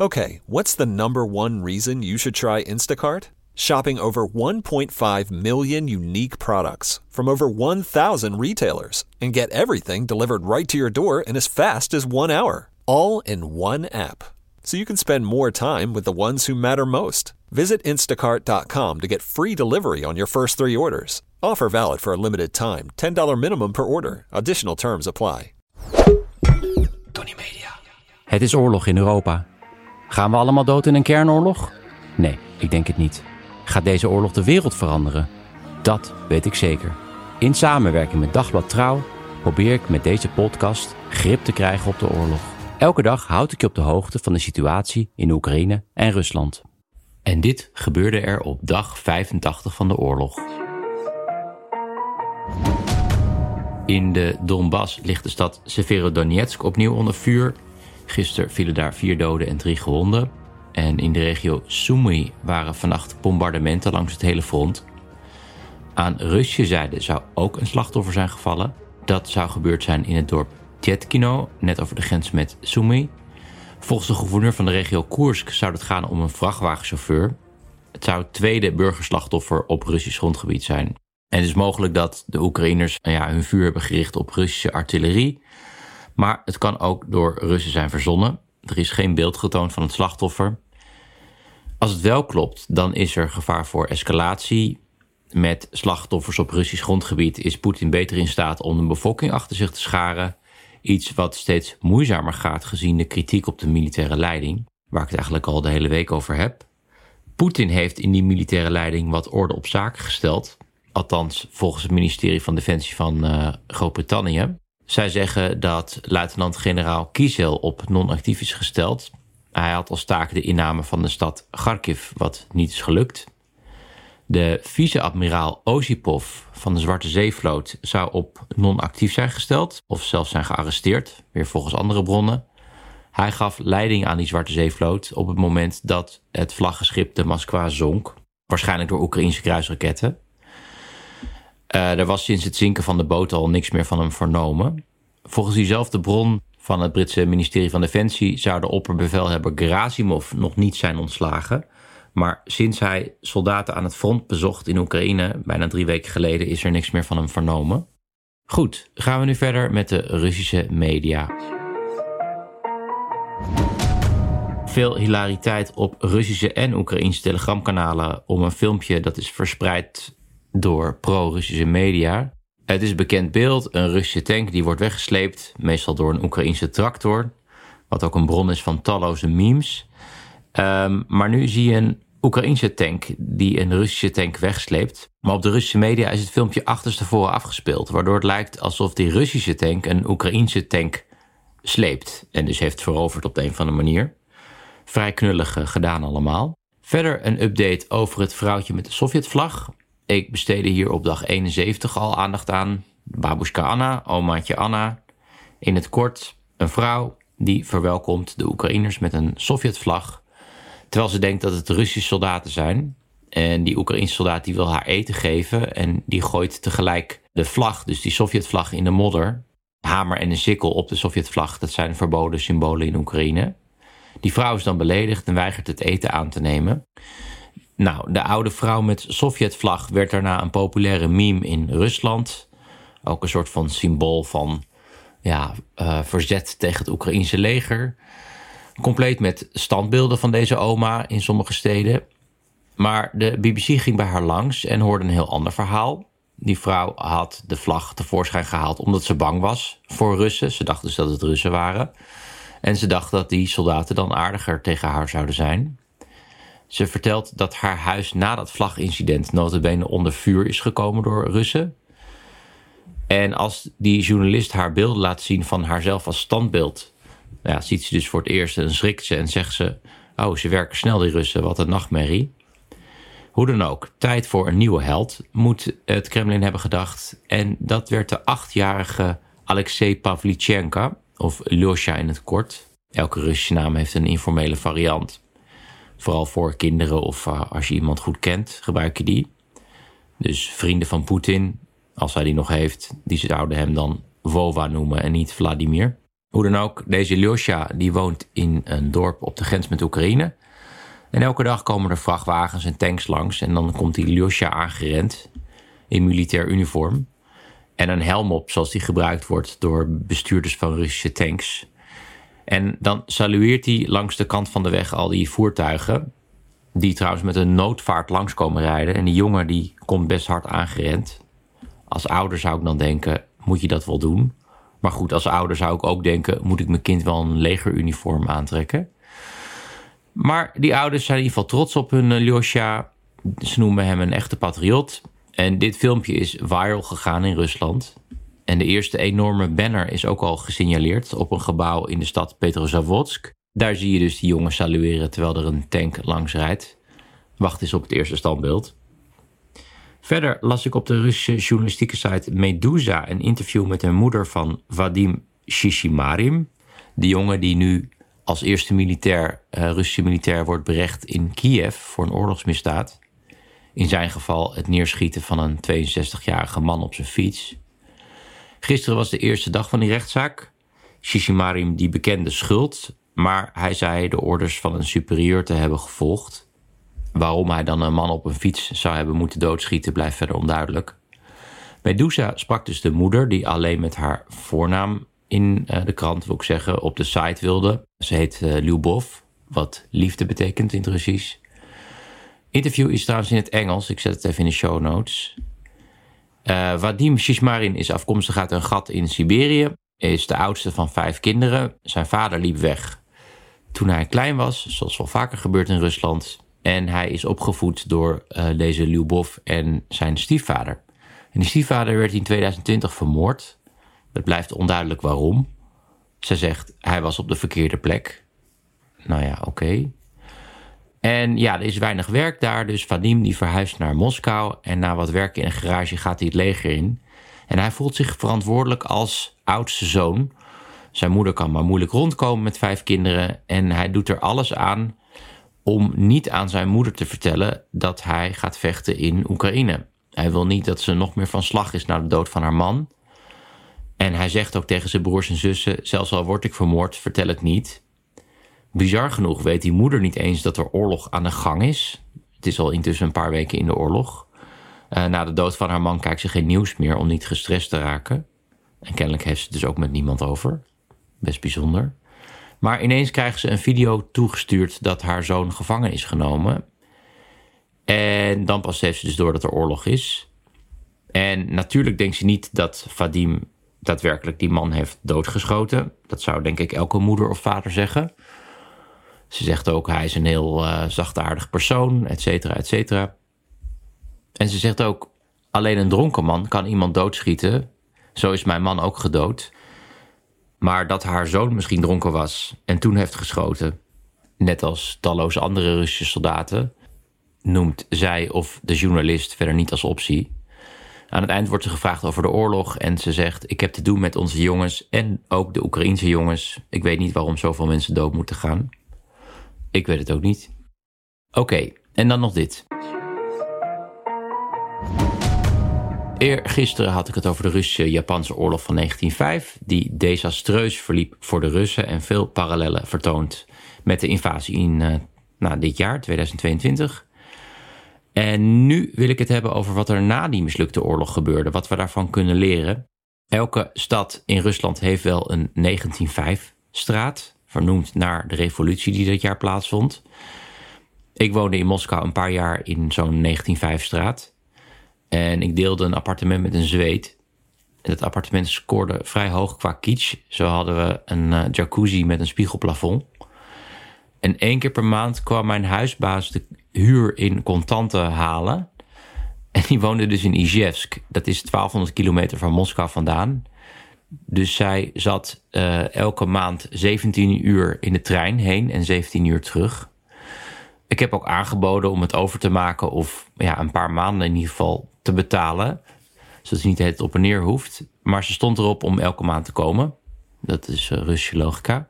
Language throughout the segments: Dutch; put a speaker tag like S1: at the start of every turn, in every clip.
S1: Okay, what's the number one reason you should try Instacart? Shopping over 1.5 million unique products from over 1,000 retailers and get everything delivered right to your door in as fast as one hour, all in one app. So you can spend more time with the ones who matter most. Visit instacart.com to get free delivery on your first three orders. Offer valid for a limited time. $10 minimum per order. Additional terms apply.
S2: Tony Media. Het is oorlog in Europa. Gaan we allemaal dood in een kernoorlog? Nee, ik denk het niet. Gaat deze oorlog de wereld veranderen? Dat weet ik zeker. In samenwerking met Dagblad Trouw probeer ik met deze podcast grip te krijgen op de oorlog. Elke dag houd ik je op de hoogte van de situatie in Oekraïne en Rusland. En dit gebeurde er op dag 85 van de oorlog. In de Donbass ligt de stad Severodonetsk opnieuw onder vuur. Gisteren vielen daar vier doden en drie gewonden. En in de regio Sumy waren vannacht bombardementen langs het hele front. Aan Russische zijde zou ook een slachtoffer zijn gevallen. Dat zou gebeurd zijn in het dorp Tjetkino, net over de grens met Sumy. Volgens de gouverneur van de regio Koersk zou het gaan om een vrachtwagenchauffeur. Het zou het tweede burgerslachtoffer op Russisch grondgebied zijn. En het is mogelijk dat de Oekraïners ja, hun vuur hebben gericht op Russische artillerie. Maar het kan ook door Russen zijn verzonnen. Er is geen beeld getoond van het slachtoffer. Als het wel klopt, dan is er gevaar voor escalatie. Met slachtoffers op Russisch grondgebied is Poetin beter in staat om de bevolking achter zich te scharen. Iets wat steeds moeizamer gaat gezien de kritiek op de militaire leiding, waar ik het eigenlijk al de hele week over heb. Poetin heeft in die militaire leiding wat orde op zaken gesteld. Althans, volgens het ministerie van Defensie van uh, Groot-Brittannië. Zij zeggen dat luitenant-generaal Kiesel op non-actief is gesteld. Hij had als taak de inname van de stad Kharkiv, wat niet is gelukt. De vice-admiraal Osipov van de Zwarte Zeevloot zou op non-actief zijn gesteld, of zelfs zijn gearresteerd, weer volgens andere bronnen. Hij gaf leiding aan die Zwarte Zeevloot op het moment dat het vlaggenschip de Moskwa zonk, waarschijnlijk door Oekraïnse kruisraketten. Uh, er was sinds het zinken van de boot al niks meer van hem vernomen. Volgens diezelfde bron van het Britse ministerie van Defensie zou de opperbevelhebber Gerasimov nog niet zijn ontslagen. Maar sinds hij soldaten aan het front bezocht in Oekraïne, bijna drie weken geleden, is er niks meer van hem vernomen. Goed, gaan we nu verder met de Russische media. Veel hilariteit op Russische en Oekraïnse telegramkanalen om een filmpje dat is verspreid door pro-Russische media. Het is bekend beeld, een Russische tank die wordt weggesleept, meestal door een Oekraïnse tractor, wat ook een bron is van talloze memes. Um, maar nu zie je een Oekraïnse tank die een Russische tank wegsleept. Maar op de Russische media is het filmpje achterstevoren afgespeeld, waardoor het lijkt alsof die Russische tank een Oekraïnse tank sleept en dus heeft veroverd op de een of andere manier. Vrij knullig eh, gedaan allemaal. Verder een update over het vrouwtje met de Sovjetvlag. Ik besteedde hier op dag 71 al aandacht aan. Babushka Anna, omaatje Anna. In het kort, een vrouw die verwelkomt de Oekraïners met een Sovjetvlag. Terwijl ze denkt dat het Russische soldaten zijn. En die Oekraïnse soldaat die wil haar eten geven. En die gooit tegelijk de vlag, dus die Sovjetvlag, in de modder. Hamer en een sikkel op de Sovjetvlag, dat zijn verboden symbolen in Oekraïne. Die vrouw is dan beledigd en weigert het eten aan te nemen. Nou, de oude vrouw met Sovjetvlag werd daarna een populaire meme in Rusland. Ook een soort van symbool van ja, uh, verzet tegen het Oekraïnse leger. Compleet met standbeelden van deze oma in sommige steden. Maar de BBC ging bij haar langs en hoorde een heel ander verhaal. Die vrouw had de vlag tevoorschijn gehaald omdat ze bang was voor Russen. Ze dacht dus dat het Russen waren. En ze dacht dat die soldaten dan aardiger tegen haar zouden zijn. Ze vertelt dat haar huis na dat vlagincident notabene onder vuur is gekomen door Russen. En als die journalist haar beelden laat zien van haarzelf als standbeeld Ja, ziet ze dus voor het eerst en schrikt ze en zegt ze... Oh, ze werken snel die Russen, wat een nachtmerrie. Hoe dan ook, tijd voor een nieuwe held, moet het Kremlin hebben gedacht. En dat werd de achtjarige Alexei Pavlichenka, of Lyosha in het kort. Elke Russische naam heeft een informele variant. Vooral voor kinderen of uh, als je iemand goed kent, gebruik je die. Dus vrienden van Poetin, als hij die nog heeft, die zouden hem dan Vova noemen en niet Vladimir. Hoe dan ook, deze Lyosha die woont in een dorp op de grens met Oekraïne. En elke dag komen er vrachtwagens en tanks langs en dan komt die Lyosha aangerend in militair uniform. En een helm op, zoals die gebruikt wordt door bestuurders van Russische tanks. En dan salueert hij langs de kant van de weg al die voertuigen. Die trouwens met een noodvaart langskomen rijden. En die jongen die komt best hard aangerend. Als ouder zou ik dan denken, moet je dat wel doen? Maar goed, als ouder zou ik ook denken, moet ik mijn kind wel een legeruniform aantrekken? Maar die ouders zijn in ieder geval trots op hun uh, Lyosha. Ze noemen hem een echte patriot. En dit filmpje is viral gegaan in Rusland. En de eerste enorme banner is ook al gesignaleerd op een gebouw in de stad Petrozavodsk. Daar zie je dus die jongen salueren terwijl er een tank langs rijdt. Wacht eens op het eerste standbeeld. Verder las ik op de Russische journalistieke site Medusa een interview met de moeder van Vadim Shishimarim. De jongen die nu als eerste militair, uh, Russische militair wordt berecht in Kiev voor een oorlogsmisdaad. In zijn geval het neerschieten van een 62-jarige man op zijn fiets. Gisteren was de eerste dag van die rechtszaak. Shishimarim die bekende schuld, maar hij zei de orders van een superieur te hebben gevolgd. Waarom hij dan een man op een fiets zou hebben moeten doodschieten blijft verder onduidelijk. Medusa sprak dus de moeder die alleen met haar voornaam in eh, de krant, wil ik zeggen, op de site wilde. Ze heet uh, Lyubov, wat liefde betekent in het Russisch. Interview is trouwens in het Engels, ik zet het even in de show notes. Uh, Vadim Shishmarin is afkomstig uit een gat in Siberië. Is de oudste van vijf kinderen. Zijn vader liep weg toen hij klein was, zoals wel vaker gebeurt in Rusland. En hij is opgevoed door uh, deze Lyubov en zijn stiefvader. En die stiefvader werd in 2020 vermoord. Het blijft onduidelijk waarom. Ze zegt hij was op de verkeerde plek. Nou ja, oké. En ja, er is weinig werk daar, dus Vadim die verhuist naar Moskou en na wat werk in een garage gaat hij het leger in. En hij voelt zich verantwoordelijk als oudste zoon. Zijn moeder kan maar moeilijk rondkomen met vijf kinderen en hij doet er alles aan om niet aan zijn moeder te vertellen dat hij gaat vechten in Oekraïne. Hij wil niet dat ze nog meer van slag is na de dood van haar man. En hij zegt ook tegen zijn broers en zussen: zelfs al word ik vermoord, vertel het niet. Bizar genoeg weet die moeder niet eens dat er oorlog aan de gang is. Het is al intussen een paar weken in de oorlog. Uh, na de dood van haar man kijkt ze geen nieuws meer om niet gestrest te raken. En kennelijk heeft ze het dus ook met niemand over. Best bijzonder. Maar ineens krijgt ze een video toegestuurd dat haar zoon gevangen is genomen. En dan pas heeft ze dus door dat er oorlog is. En natuurlijk denkt ze niet dat Vadim daadwerkelijk die man heeft doodgeschoten. Dat zou denk ik elke moeder of vader zeggen. Ze zegt ook, hij is een heel uh, zachtaardig persoon, et cetera, et cetera. En ze zegt ook, alleen een dronken man kan iemand doodschieten. Zo is mijn man ook gedood. Maar dat haar zoon misschien dronken was en toen heeft geschoten, net als talloze andere Russische soldaten, noemt zij of de journalist verder niet als optie. Aan het eind wordt ze gevraagd over de oorlog en ze zegt: Ik heb te doen met onze jongens en ook de Oekraïense jongens. Ik weet niet waarom zoveel mensen dood moeten gaan. Ik weet het ook niet. Oké, en dan nog dit. Eergisteren had ik het over de Russische-Japanse oorlog van 1905, die desastreus verliep voor de Russen en veel parallellen vertoont met de invasie in uh, nou, dit jaar, 2022. En nu wil ik het hebben over wat er na die mislukte oorlog gebeurde, wat we daarvan kunnen leren. Elke stad in Rusland heeft wel een 1905-straat, vernoemd naar de revolutie die dat jaar plaatsvond. Ik woonde in Moskou een paar jaar in zo'n 1905-straat. En ik deelde een appartement met een Zweed. En het appartement scoorde vrij hoog qua kitsch. Zo hadden we een uh, jacuzzi met een spiegelplafond. En één keer per maand kwam mijn huisbaas de huur in contanten halen. En die woonde dus in Ijevsk. Dat is 1200 kilometer van Moskou vandaan. Dus zij zat uh, elke maand 17 uur in de trein heen en 17 uur terug. Ik heb ook aangeboden om het over te maken of ja, een paar maanden in ieder geval te betalen. Zodat ze niet het op en neer hoeft. Maar ze stond erop om elke maand te komen. Dat is uh, Russische logica.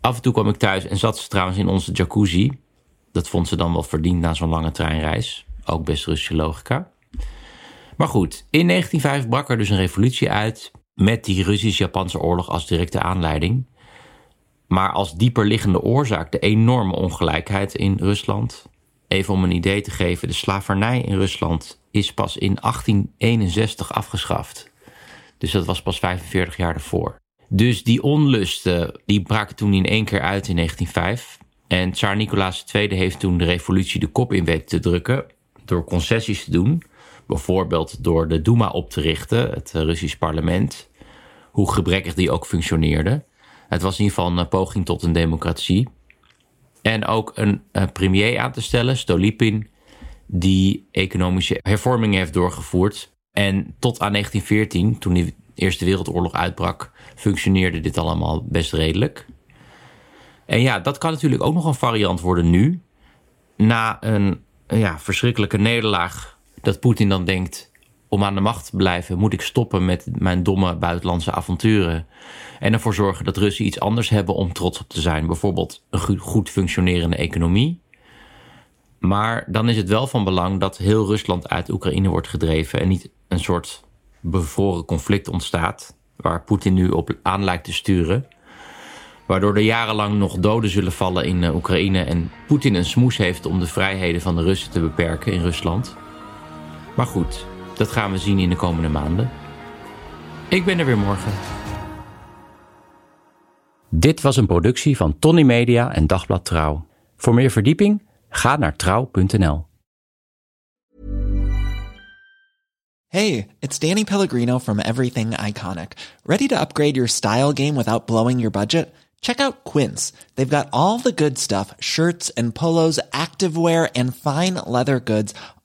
S2: Af en toe kwam ik thuis en zat ze trouwens in onze jacuzzi. Dat vond ze dan wel verdiend na zo'n lange treinreis. Ook best Russische logica. Maar goed, in 1905 brak er dus een revolutie uit. Met die Russisch-Japanse oorlog als directe aanleiding. Maar als dieperliggende oorzaak de enorme ongelijkheid in Rusland. Even om een idee te geven, de slavernij in Rusland is pas in 1861 afgeschaft. Dus dat was pas 45 jaar ervoor. Dus die onlusten, die braken toen in één keer uit in 1905. En Tsar Nicolaas II heeft toen de revolutie de kop in weten te drukken door concessies te doen. Bijvoorbeeld door de Duma op te richten, het Russisch parlement. Hoe gebrekkig die ook functioneerde. Het was in ieder geval een poging tot een democratie. En ook een, een premier aan te stellen, Stolypin, die economische hervormingen heeft doorgevoerd. En tot aan 1914, toen de Eerste Wereldoorlog uitbrak, functioneerde dit allemaal best redelijk. En ja, dat kan natuurlijk ook nog een variant worden nu. Na een ja, verschrikkelijke nederlaag, dat Poetin dan denkt: om aan de macht te blijven, moet ik stoppen met mijn domme buitenlandse avonturen. En ervoor zorgen dat Russen iets anders hebben om trots op te zijn. Bijvoorbeeld een goed functionerende economie. Maar dan is het wel van belang dat heel Rusland uit Oekraïne wordt gedreven en niet een soort bevroren conflict ontstaat, waar Poetin nu op aan lijkt te sturen. Waardoor er jarenlang nog doden zullen vallen in eh, Oekraïne en Poetin een smoes heeft om de vrijheden van de Russen te beperken in Rusland. Maar goed, dat gaan we zien in de komende maanden. Ik ben er weer morgen. Dit was een productie van Tony Media en Dagblad Trouw. Voor meer verdieping ga naar trouw.nl.
S3: Hey, it's Danny Pellegrino from Everything Iconic. Ready to upgrade your style game without blowing your budget? Check out Quince. They've got all the good stuff, shirts and polos, activewear and fine leather goods